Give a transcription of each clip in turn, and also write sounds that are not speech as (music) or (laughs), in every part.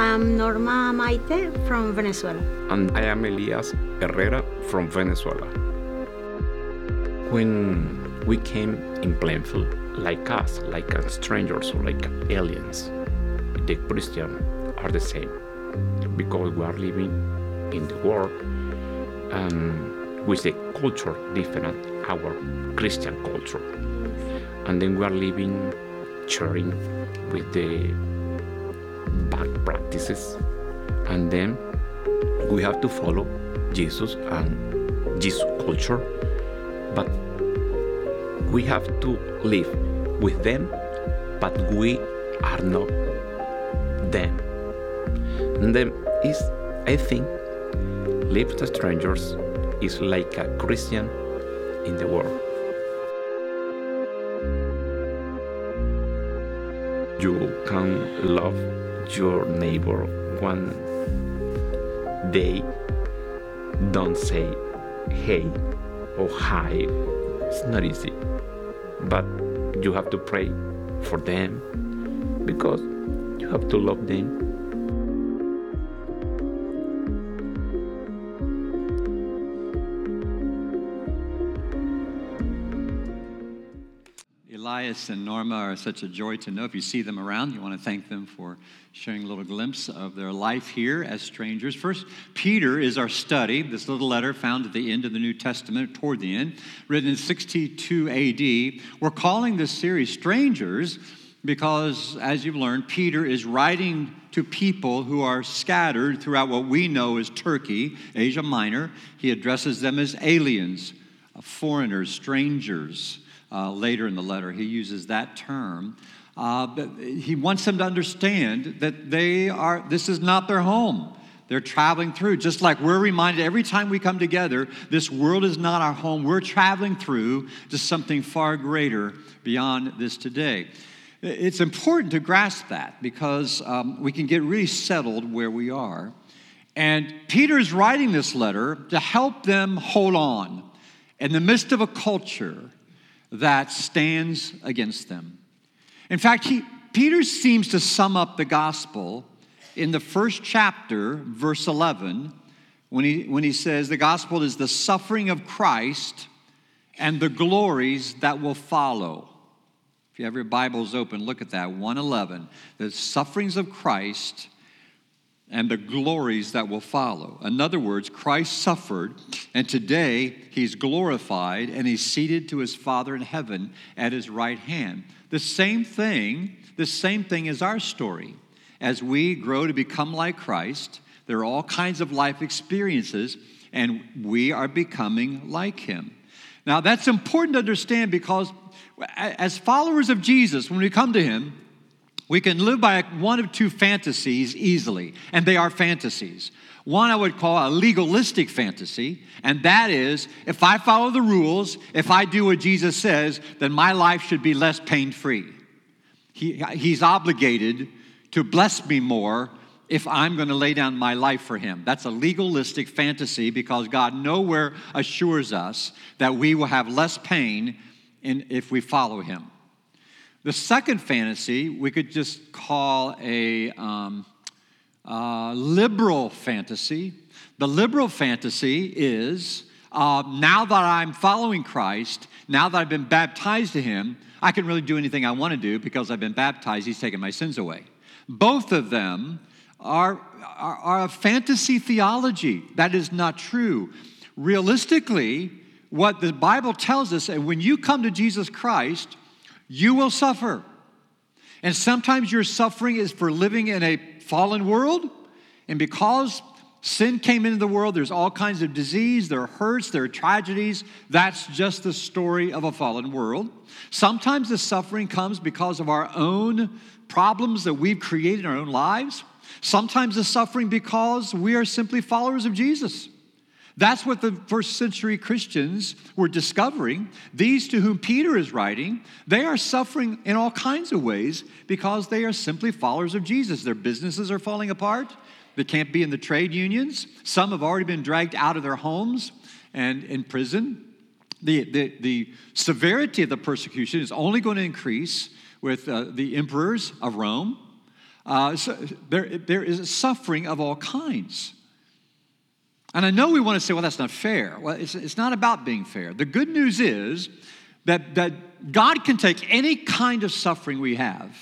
I'm Norma Maite from Venezuela. And I am Elias Herrera from Venezuela. When we came in Plainfield, like us, like strangers or like aliens, the Christians are the same because we are living in the world and with a culture different our Christian culture. And then we are living sharing with the practices. And then we have to follow Jesus and Jesus culture. But we have to live with them, but we are not them. And then is I think live with strangers is like a Christian in the world. You can love your neighbor one day. Don't say hey or hi. It's not easy. But you have to pray for them because you have to love them Elias and Norma are such a joy to know. If you see them around, you want to thank them for sharing a little glimpse of their life here as strangers. First, Peter is our study, this little letter found at the end of the New Testament, toward the end, written in 62 AD. We're calling this series Strangers because, as you've learned, Peter is writing to people who are scattered throughout what we know as Turkey, Asia Minor. He addresses them as aliens, foreigners, strangers. Uh, later in the letter, he uses that term. Uh, but he wants them to understand that they are, this is not their home. They're traveling through, just like we're reminded every time we come together, this world is not our home. We're traveling through to something far greater beyond this today. It's important to grasp that because um, we can get really settled where we are. And Peter is writing this letter to help them hold on in the midst of a culture that stands against them. In fact, he, Peter seems to sum up the gospel in the first chapter, verse 11, when he, when he says the gospel is the suffering of Christ and the glories that will follow. If you have your Bibles open, look at that 111. The sufferings of Christ and the glories that will follow. In other words, Christ suffered, and today he's glorified and he's seated to his Father in heaven at his right hand. The same thing, the same thing is our story. As we grow to become like Christ, there are all kinds of life experiences, and we are becoming like him. Now, that's important to understand because as followers of Jesus, when we come to him, we can live by one of two fantasies easily, and they are fantasies. One I would call a legalistic fantasy, and that is if I follow the rules, if I do what Jesus says, then my life should be less pain free. He, he's obligated to bless me more if I'm going to lay down my life for him. That's a legalistic fantasy because God nowhere assures us that we will have less pain in, if we follow him. The second fantasy we could just call a um, uh, liberal fantasy. The liberal fantasy is uh, now that I'm following Christ, now that I've been baptized to Him, I can really do anything I want to do because I've been baptized. He's taken my sins away. Both of them are, are, are a fantasy theology. That is not true. Realistically, what the Bible tells us, and when you come to Jesus Christ, you will suffer. And sometimes your suffering is for living in a fallen world. And because sin came into the world, there's all kinds of disease, there are hurts, there are tragedies. That's just the story of a fallen world. Sometimes the suffering comes because of our own problems that we've created in our own lives. Sometimes the suffering because we are simply followers of Jesus. That's what the first century Christians were discovering. These to whom Peter is writing, they are suffering in all kinds of ways because they are simply followers of Jesus. Their businesses are falling apart. They can't be in the trade unions. Some have already been dragged out of their homes and in prison. The, the, the severity of the persecution is only going to increase with uh, the emperors of Rome. Uh, so there, there is suffering of all kinds. And I know we want to say, well, that's not fair. Well, it's, it's not about being fair. The good news is that, that God can take any kind of suffering we have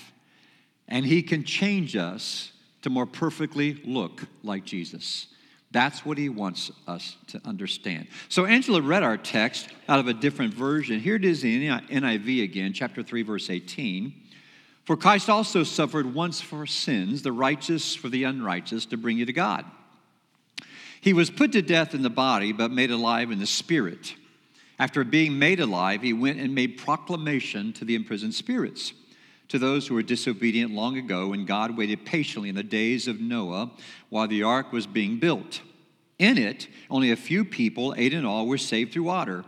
and He can change us to more perfectly look like Jesus. That's what He wants us to understand. So, Angela read our text out of a different version. Here it is in NIV again, chapter 3, verse 18. For Christ also suffered once for sins, the righteous for the unrighteous, to bring you to God. He was put to death in the body, but made alive in the spirit. After being made alive, he went and made proclamation to the imprisoned spirits, to those who were disobedient long ago, when God waited patiently in the days of Noah while the ark was being built. In it, only a few people, eight in all, were saved through water.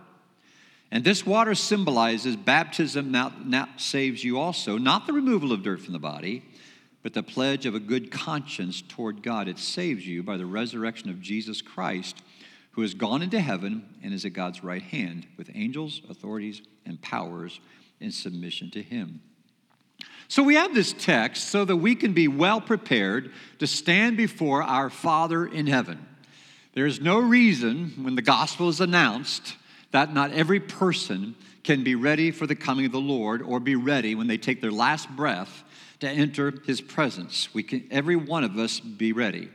And this water symbolizes baptism now, now saves you also, not the removal of dirt from the body, but the pledge of a good conscience toward God. It saves you by the resurrection of Jesus Christ, who has gone into heaven and is at God's right hand, with angels, authorities, and powers in submission to him. So we have this text so that we can be well prepared to stand before our Father in heaven. There is no reason when the gospel is announced that not every person can be ready for the coming of the Lord or be ready when they take their last breath to enter his presence. We can every one of us be ready.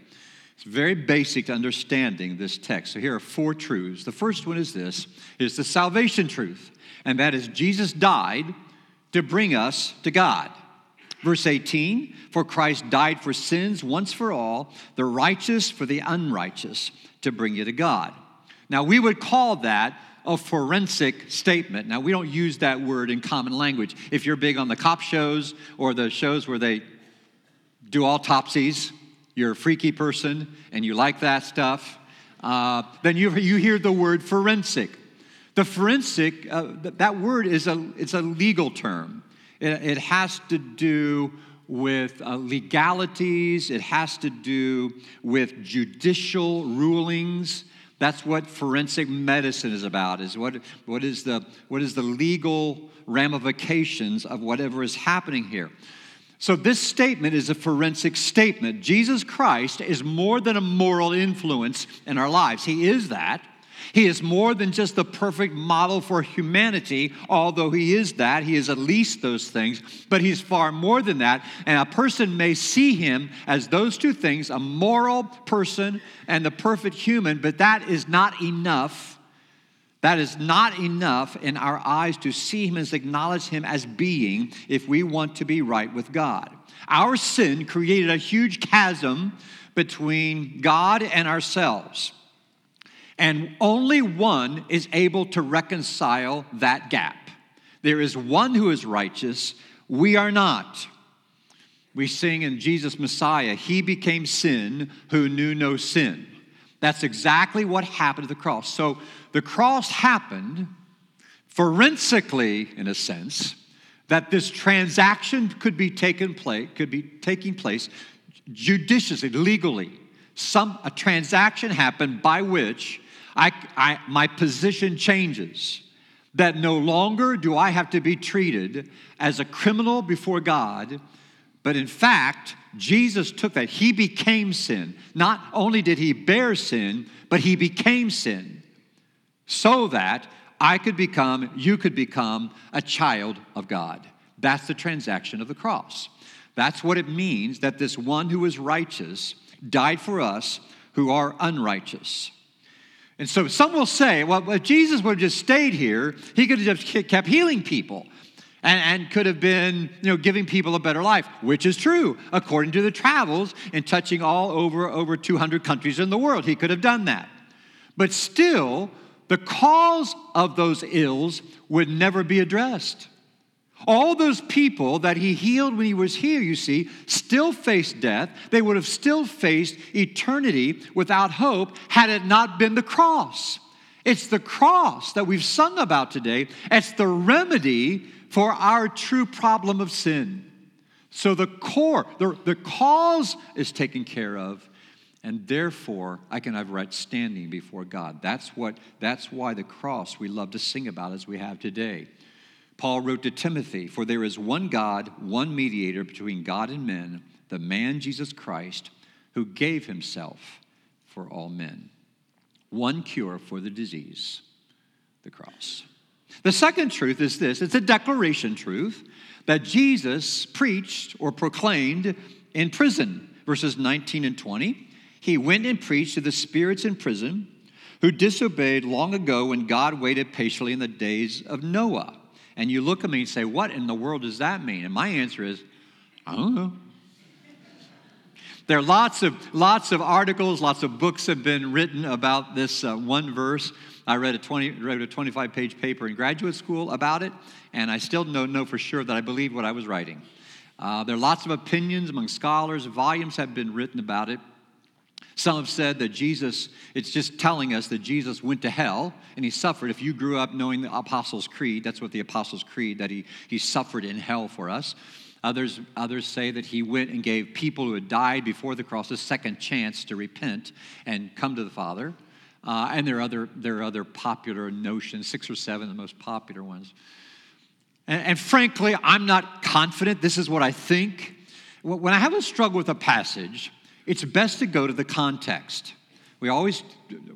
It's very basic to understanding this text. So here are four truths. The first one is this is the salvation truth, and that is Jesus died to bring us to God. Verse 18, for Christ died for sins once for all, the righteous for the unrighteous, to bring you to God. Now, we would call that a forensic statement. Now, we don't use that word in common language. If you're big on the cop shows or the shows where they do autopsies, you're a freaky person and you like that stuff, uh, then you, you hear the word forensic. The forensic, uh, that word is a, it's a legal term. It, it has to do with uh, legalities, it has to do with judicial rulings. That's what forensic medicine is about, is what, what, is the, what is the legal ramifications of whatever is happening here. So, this statement is a forensic statement. Jesus Christ is more than a moral influence in our lives. He is that. He is more than just the perfect model for humanity, although he is that. He is at least those things, but he's far more than that. And a person may see him as those two things a moral person and the perfect human, but that is not enough. That is not enough in our eyes to see him as acknowledge him as being if we want to be right with God. Our sin created a huge chasm between God and ourselves. And only one is able to reconcile that gap. There is one who is righteous, we are not. We sing in Jesus Messiah, He became sin who knew no sin. That's exactly what happened at the cross. So the cross happened forensically, in a sense, that this transaction could be taken place, could be taking place judiciously, legally. Some a transaction happened by which I, I, my position changes. That no longer do I have to be treated as a criminal before God, but in fact, Jesus took that. He became sin. Not only did he bear sin, but he became sin so that I could become, you could become a child of God. That's the transaction of the cross. That's what it means that this one who is righteous died for us who are unrighteous. And so some will say, well, if Jesus would have just stayed here, he could have just kept healing people and, and could have been, you know, giving people a better life, which is true. According to the travels and touching all over, over 200 countries in the world, he could have done that. But still, the cause of those ills would never be addressed. All those people that he healed when he was here, you see, still faced death. They would have still faced eternity without hope had it not been the cross. It's the cross that we've sung about today. It's the remedy for our true problem of sin. So the core, the, the cause is taken care of, and therefore I can have right standing before God. That's what that's why the cross we love to sing about as we have today. Paul wrote to Timothy, For there is one God, one mediator between God and men, the man Jesus Christ, who gave himself for all men. One cure for the disease, the cross. The second truth is this it's a declaration truth that Jesus preached or proclaimed in prison. Verses 19 and 20. He went and preached to the spirits in prison who disobeyed long ago when God waited patiently in the days of Noah. And you look at me and say, What in the world does that mean? And my answer is, I don't know. There are lots of, lots of articles, lots of books have been written about this uh, one verse. I read a, 20, read a 25 page paper in graduate school about it, and I still don't know for sure that I believe what I was writing. Uh, there are lots of opinions among scholars, volumes have been written about it. Some have said that Jesus, it's just telling us that Jesus went to hell and he suffered. If you grew up knowing the Apostles' Creed, that's what the Apostles' Creed, that he, he suffered in hell for us. Others, others say that he went and gave people who had died before the cross a second chance to repent and come to the Father. Uh, and there are, other, there are other popular notions, six or seven, the most popular ones. And, and frankly, I'm not confident. This is what I think. When I have a struggle with a passage, it's best to go to the context. We always,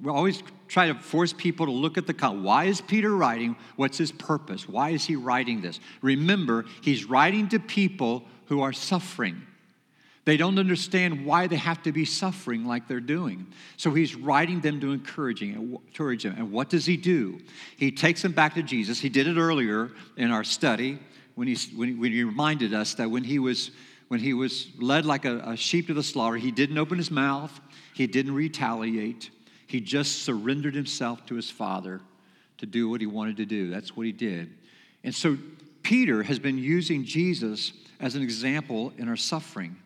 we always try to force people to look at the context. Why is Peter writing? What's his purpose? Why is he writing this? Remember, he's writing to people who are suffering. They don't understand why they have to be suffering like they're doing. So he's writing them to encouraging, encourage them. And what does he do? He takes them back to Jesus. He did it earlier in our study when he, when he, when he reminded us that when he was when he was led like a, a sheep to the slaughter, he didn't open his mouth, he didn't retaliate, he just surrendered himself to his father to do what he wanted to do. That's what he did. And so Peter has been using Jesus as an example in our suffering,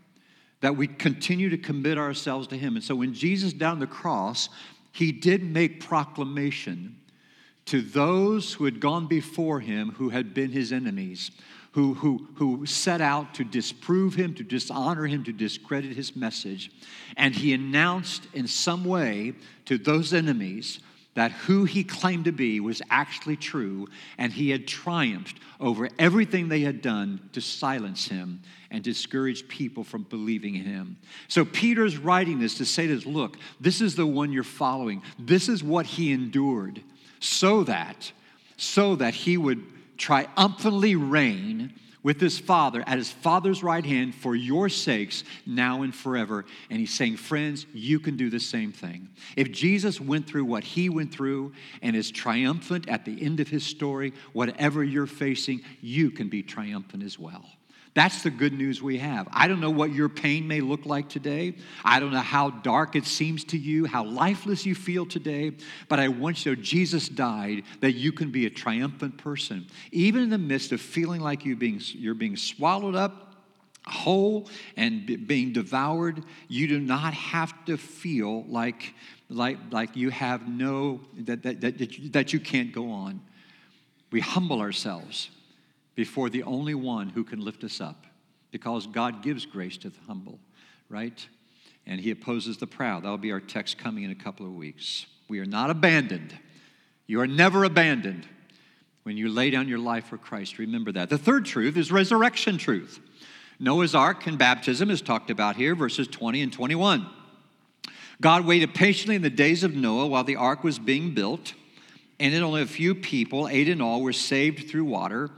that we continue to commit ourselves to him. And so when Jesus down the cross, he did make proclamation to those who had gone before him who had been his enemies who, who, who set out to disprove him, to dishonor him, to discredit his message. And he announced in some way to those enemies that who he claimed to be was actually true, and he had triumphed over everything they had done to silence him and discourage people from believing in him. So Peter's writing this to say to us, look, this is the one you're following. This is what he endured so that so that he would triumphantly reign with his father at his father's right hand for your sakes now and forever. And he's saying, friends, you can do the same thing. If Jesus went through what he went through and is triumphant at the end of his story, whatever you're facing, you can be triumphant as well. That's the good news we have. I don't know what your pain may look like today. I don't know how dark it seems to you, how lifeless you feel today, but I want you to know Jesus died that you can be a triumphant person. Even in the midst of feeling like you being, you're being swallowed up whole and being devoured, you do not have to feel like, like, like you have no, that, that, that, that you can't go on. We humble ourselves before the only one who can lift us up because God gives grace to the humble, right? And he opposes the proud. That'll be our text coming in a couple of weeks. We are not abandoned. You are never abandoned when you lay down your life for Christ. Remember that. The third truth is resurrection truth. Noah's ark and baptism is talked about here, verses 20 and 21. God waited patiently in the days of Noah while the ark was being built, and then only a few people, eight in all, were saved through water.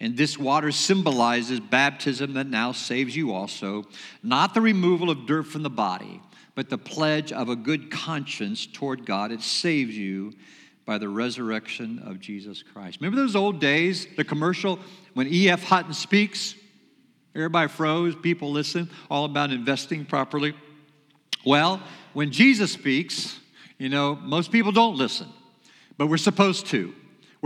And this water symbolizes baptism that now saves you also, not the removal of dirt from the body, but the pledge of a good conscience toward God. It saves you by the resurrection of Jesus Christ. Remember those old days, the commercial when E.F. Hutton speaks? Everybody froze, people listen, all about investing properly. Well, when Jesus speaks, you know, most people don't listen, but we're supposed to.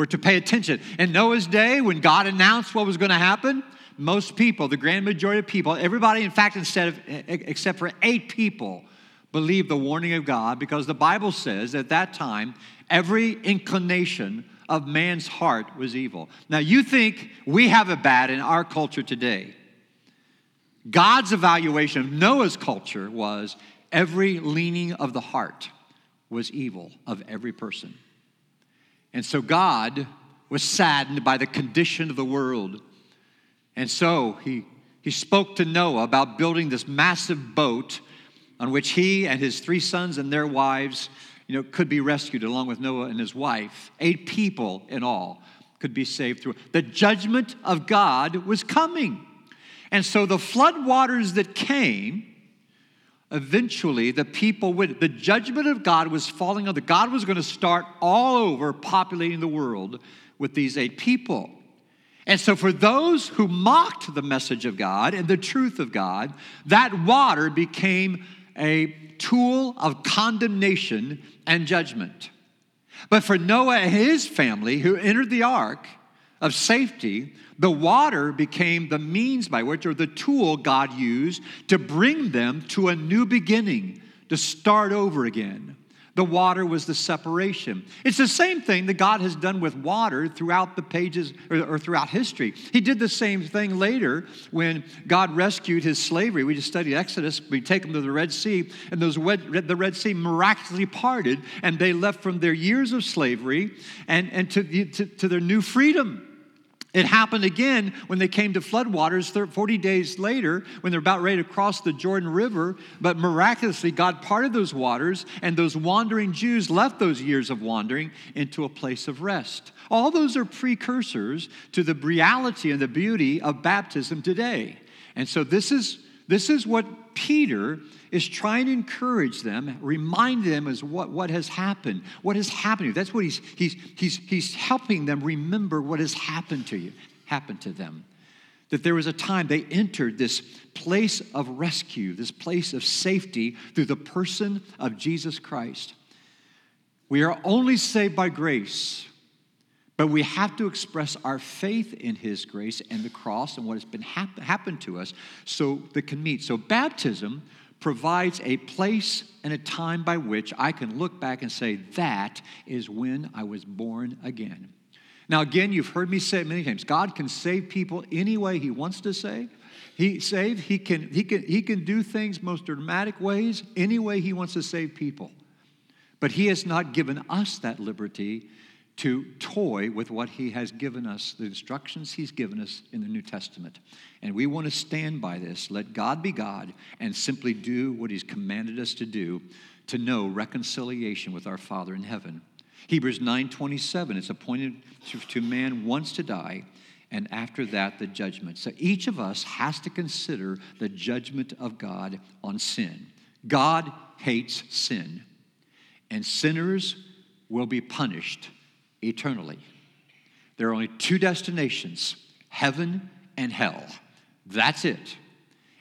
We're to pay attention. In Noah's day, when God announced what was going to happen, most people, the grand majority of people, everybody, in fact, instead of except for eight people, believed the warning of God because the Bible says at that time every inclination of man's heart was evil. Now you think we have it bad in our culture today. God's evaluation of Noah's culture was every leaning of the heart was evil of every person. And so God was saddened by the condition of the world. And so he he spoke to Noah about building this massive boat on which he and his three sons and their wives you know, could be rescued along with Noah and his wife. Eight people in all could be saved through. The judgment of God was coming. And so the flood waters that came, eventually the people would, the judgment of God was falling on the, God was going to start all over populating the world with these eight people. And so, for those who mocked the message of God and the truth of God, that water became a tool of condemnation and judgment. But for Noah and his family who entered the ark of safety, the water became the means by which, or the tool God used to bring them to a new beginning, to start over again. The water was the separation. It's the same thing that God has done with water throughout the pages or, or, throughout history. He did the same thing later when God rescued his slavery. We just studied Exodus. We take them to the Red Sea, and those Red, the Red Sea miraculously parted, and they left from their years of slavery and, and to, to, to their new freedom. It happened again when they came to floodwaters 40 days later when they're about ready to cross the Jordan River. But miraculously, God parted those waters, and those wandering Jews left those years of wandering into a place of rest. All those are precursors to the reality and the beauty of baptism today. And so, this is, this is what Peter is trying to encourage them, remind them as what, what has happened, what has happened to you. That's what he's, he's, he's, he's helping them remember what has happened to you, happened to them. That there was a time they entered this place of rescue, this place of safety through the person of Jesus Christ. We are only saved by grace, but we have to express our faith in His grace and the cross and what has been hap- happened to us so that can meet. So baptism provides a place and a time by which I can look back and say, that is when I was born again. Now, again, you've heard me say it many times God can save people any way He wants to save. He save, he can, he can, he can do things most dramatic ways, any way he wants to save people. But he has not given us that liberty to toy with what he has given us, the instructions he's given us in the New Testament. And we want to stand by this. Let God be God and simply do what he's commanded us to do to know reconciliation with our Father in heaven. Hebrews 9:27 it's appointed to, to man once to die and after that the judgment. So each of us has to consider the judgment of God on sin. God hates sin and sinners will be punished eternally. There are only two destinations heaven and hell. That's it.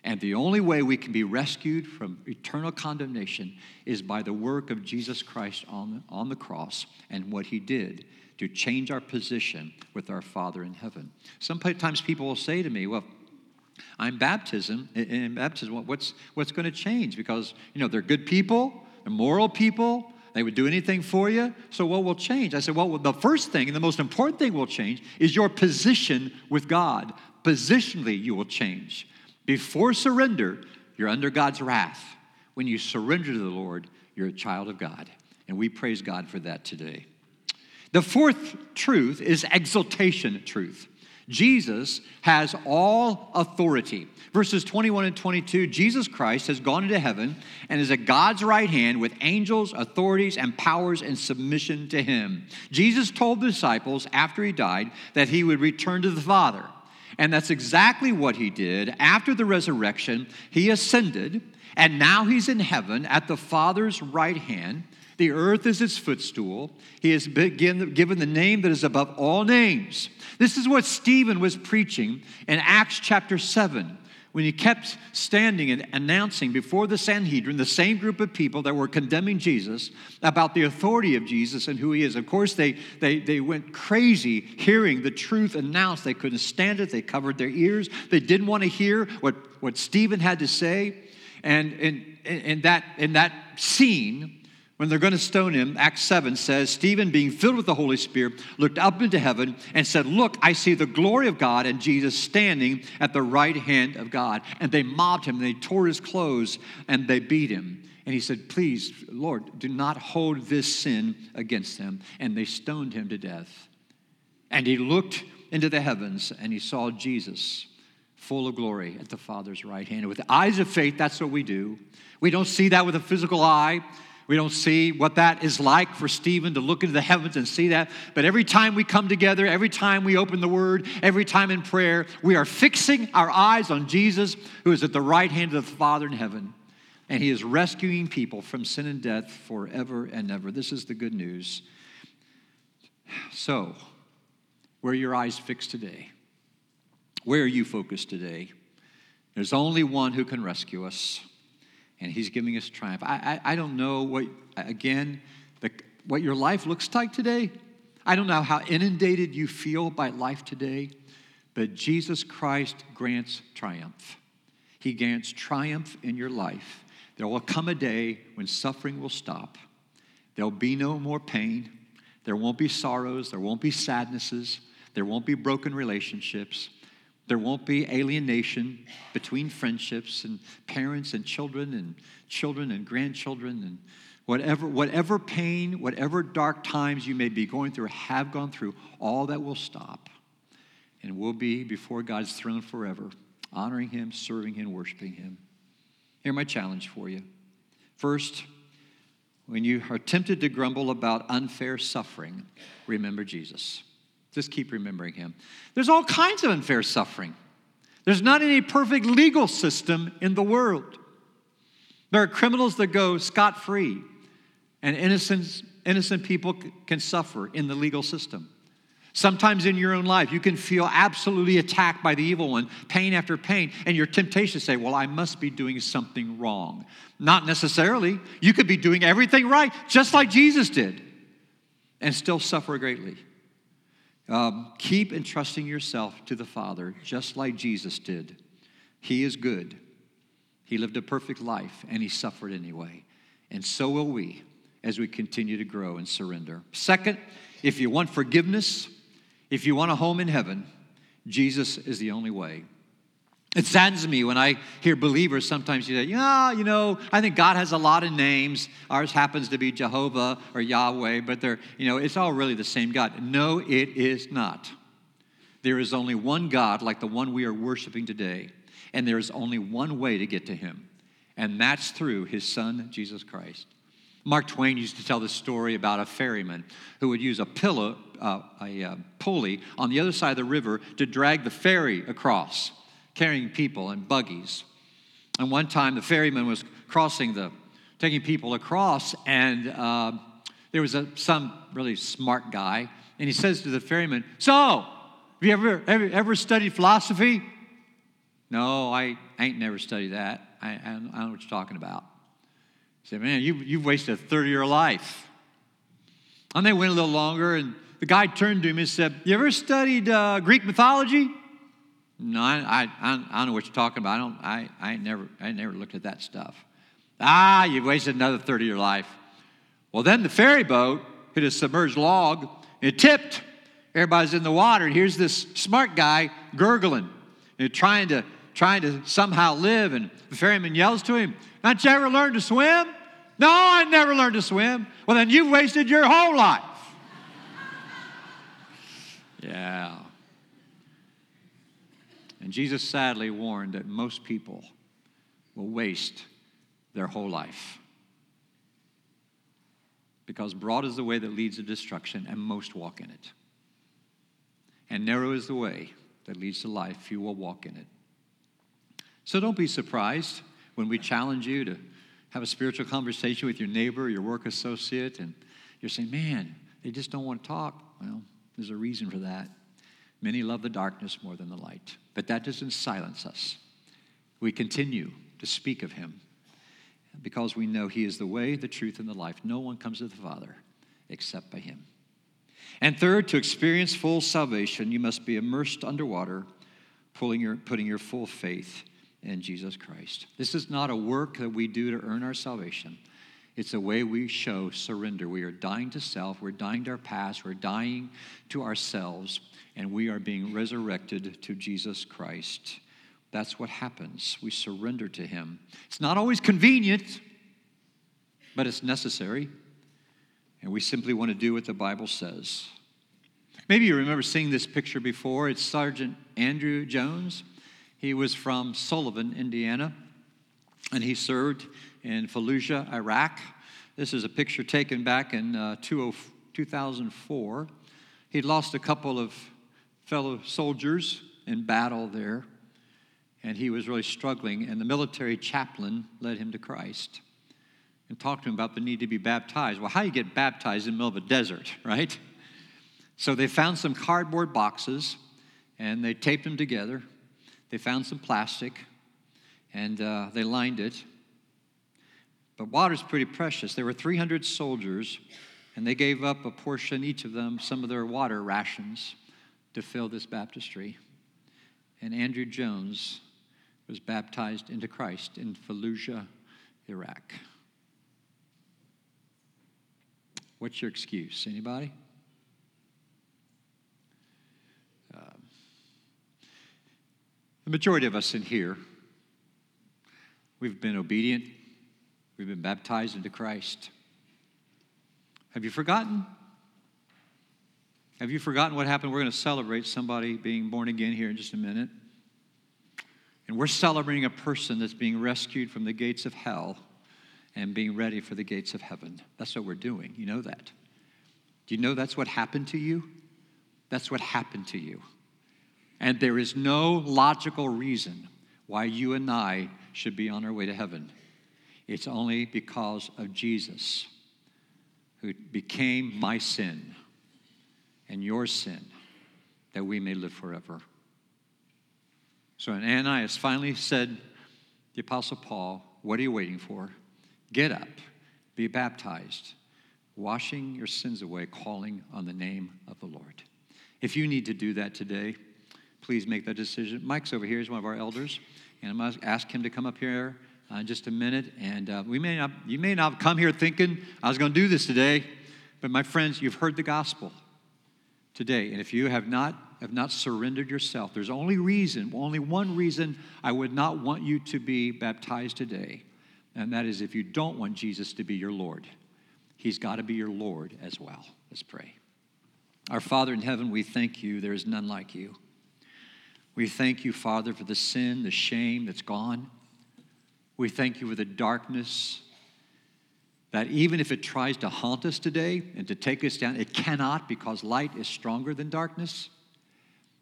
And the only way we can be rescued from eternal condemnation is by the work of Jesus Christ on, on the cross and what he did to change our position with our Father in heaven. Sometimes people will say to me, Well, I'm baptism, eh, eh, in baptism, what's, what's going to change? Because, you know, they're good people, they're moral people, they would do anything for you. So what will change? I said, well, the first thing and the most important thing will change is your position with God. Positionally, you will change. Before surrender, you're under God's wrath. When you surrender to the Lord, you're a child of God. And we praise God for that today. The fourth truth is exaltation truth. Jesus has all authority. Verses 21 and 22 Jesus Christ has gone into heaven and is at God's right hand with angels, authorities, and powers in submission to him. Jesus told the disciples after he died that he would return to the Father. And that's exactly what he did. After the resurrection, he ascended, and now he's in heaven at the Father's right hand. The earth is his footstool. He has been given the name that is above all names. This is what Stephen was preaching in Acts chapter 7 when he kept standing and announcing before the Sanhedrin, the same group of people that were condemning Jesus, about the authority of Jesus and who he is. Of course, they, they, they went crazy hearing the truth announced. They couldn't stand it. They covered their ears. They didn't want to hear what, what Stephen had to say. And in, in, that, in that scene, when they're going to stone him, Acts 7 says, Stephen, being filled with the Holy Spirit, looked up into heaven and said, Look, I see the glory of God and Jesus standing at the right hand of God. And they mobbed him, and they tore his clothes, and they beat him. And he said, Please, Lord, do not hold this sin against them. And they stoned him to death. And he looked into the heavens and he saw Jesus full of glory at the Father's right hand. And with the eyes of faith, that's what we do. We don't see that with a physical eye. We don't see what that is like for Stephen to look into the heavens and see that. But every time we come together, every time we open the word, every time in prayer, we are fixing our eyes on Jesus, who is at the right hand of the Father in heaven. And he is rescuing people from sin and death forever and ever. This is the good news. So, where are your eyes fixed today? Where are you focused today? There's only one who can rescue us and He's giving us triumph. I, I, I don't know what, again, the, what your life looks like today. I don't know how inundated you feel by life today, but Jesus Christ grants triumph. He grants triumph in your life. There will come a day when suffering will stop. There'll be no more pain. There won't be sorrows. There won't be sadnesses. There won't be broken relationships. There won't be alienation between friendships and parents and children and children and grandchildren and whatever, whatever pain, whatever dark times you may be going through have gone through, all that will stop. And we'll be before God's throne forever, honoring Him, serving Him, worshiping Him. Here my challenge for you. First, when you are tempted to grumble about unfair suffering, remember Jesus. Just keep remembering him. There's all kinds of unfair suffering. There's not any perfect legal system in the world. There are criminals that go scot free, and innocent, innocent people can suffer in the legal system. Sometimes in your own life, you can feel absolutely attacked by the evil one, pain after pain, and your temptation to say, Well, I must be doing something wrong. Not necessarily. You could be doing everything right, just like Jesus did, and still suffer greatly. Um, keep entrusting yourself to the Father, just like Jesus did. He is good. He lived a perfect life, and he suffered anyway. And so will we as we continue to grow and surrender. Second, if you want forgiveness, if you want a home in heaven, Jesus is the only way. It saddens me when I hear believers sometimes say, yeah, you know, I think God has a lot of names. Ours happens to be Jehovah or Yahweh, but they're, you know, it's all really the same God. No, it is not. There is only one God like the one we are worshiping today, and there is only one way to get to him, and that's through his son, Jesus Christ. Mark Twain used to tell this story about a ferryman who would use a pillow, uh, a uh, pulley on the other side of the river to drag the ferry across carrying people in buggies. And one time the ferryman was crossing the, taking people across, and uh, there was a, some really smart guy, and he says to the ferryman, So, have you ever, ever, ever studied philosophy? No, I, ain't never studied that. I, I don't know what you're talking about. He said, Man, you, you've wasted a third of your life. And they went a little longer, and the guy turned to him and said, You ever studied uh, Greek mythology? No, I, I, I don't know what you're talking about. I don't. I, I ain't never. I never looked at that stuff. Ah, you've wasted another third of your life. Well, then the ferry boat hit a submerged log. It tipped. Everybody's in the water, and here's this smart guy gurgling and trying to trying to somehow live. And the ferryman yells to him, "Not you ever learned to swim?" No, I never learned to swim. Well, then you've wasted your whole life. (laughs) yeah. And Jesus sadly warned that most people will waste their whole life. Because broad is the way that leads to destruction, and most walk in it. And narrow is the way that leads to life, few will walk in it. So don't be surprised when we challenge you to have a spiritual conversation with your neighbor, your work associate, and you're saying, man, they just don't want to talk. Well, there's a reason for that. Many love the darkness more than the light. But that doesn't silence us. We continue to speak of him because we know he is the way, the truth, and the life. No one comes to the Father except by him. And third, to experience full salvation, you must be immersed underwater, pulling your, putting your full faith in Jesus Christ. This is not a work that we do to earn our salvation. It's a way we show surrender. We are dying to self, we're dying to our past, we're dying to ourselves, and we are being resurrected to Jesus Christ. That's what happens. We surrender to Him. It's not always convenient, but it's necessary. And we simply want to do what the Bible says. Maybe you remember seeing this picture before. It's Sergeant Andrew Jones. He was from Sullivan, Indiana, and he served in Fallujah, Iraq. This is a picture taken back in uh, 2004. He'd lost a couple of fellow soldiers in battle there, and he was really struggling, and the military chaplain led him to Christ and talked to him about the need to be baptized. Well, how do you get baptized in the middle of a desert, (laughs) right? So they found some cardboard boxes and they taped them together. They found some plastic and uh, they lined it. But water's pretty precious. There were 300 soldiers and they gave up a portion, each of them, some of their water rations to fill this baptistry. And Andrew Jones was baptized into Christ in Fallujah, Iraq. What's your excuse? Anybody? Uh, the majority of us in here, we've been obedient, we've been baptized into Christ. Have you forgotten? Have you forgotten what happened? We're going to celebrate somebody being born again here in just a minute. And we're celebrating a person that's being rescued from the gates of hell and being ready for the gates of heaven. That's what we're doing. You know that. Do you know that's what happened to you? That's what happened to you. And there is no logical reason why you and I should be on our way to heaven. It's only because of Jesus, who became my sin and your sin, that we may live forever. So when Ananias finally said, the Apostle Paul, What are you waiting for? Get up, be baptized, washing your sins away, calling on the name of the Lord. If you need to do that today, please make that decision. Mike's over here. He's one of our elders. And I'm going to ask him to come up here uh, just a minute. And uh, we may not, you may not come here thinking, I was going to do this today. But my friends, you've heard the gospel today. And if you have not, have not surrendered yourself, there's only reason, only one reason I would not want you to be baptized today. And that is if you don't want Jesus to be your Lord. He's got to be your Lord as well. Let's pray. Our Father in heaven, we thank you. There is none like you. We thank you, Father, for the sin, the shame that's gone. We thank you for the darkness that even if it tries to haunt us today and to take us down, it cannot because light is stronger than darkness.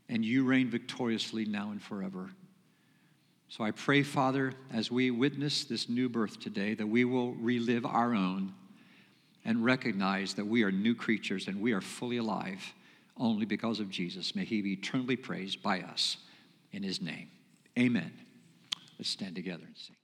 And you reign victoriously now and forever. So I pray, Father, as we witness this new birth today, that we will relive our own and recognize that we are new creatures and we are fully alive only because of Jesus. May he be eternally praised by us in his name. Amen. Let's stand together and sing.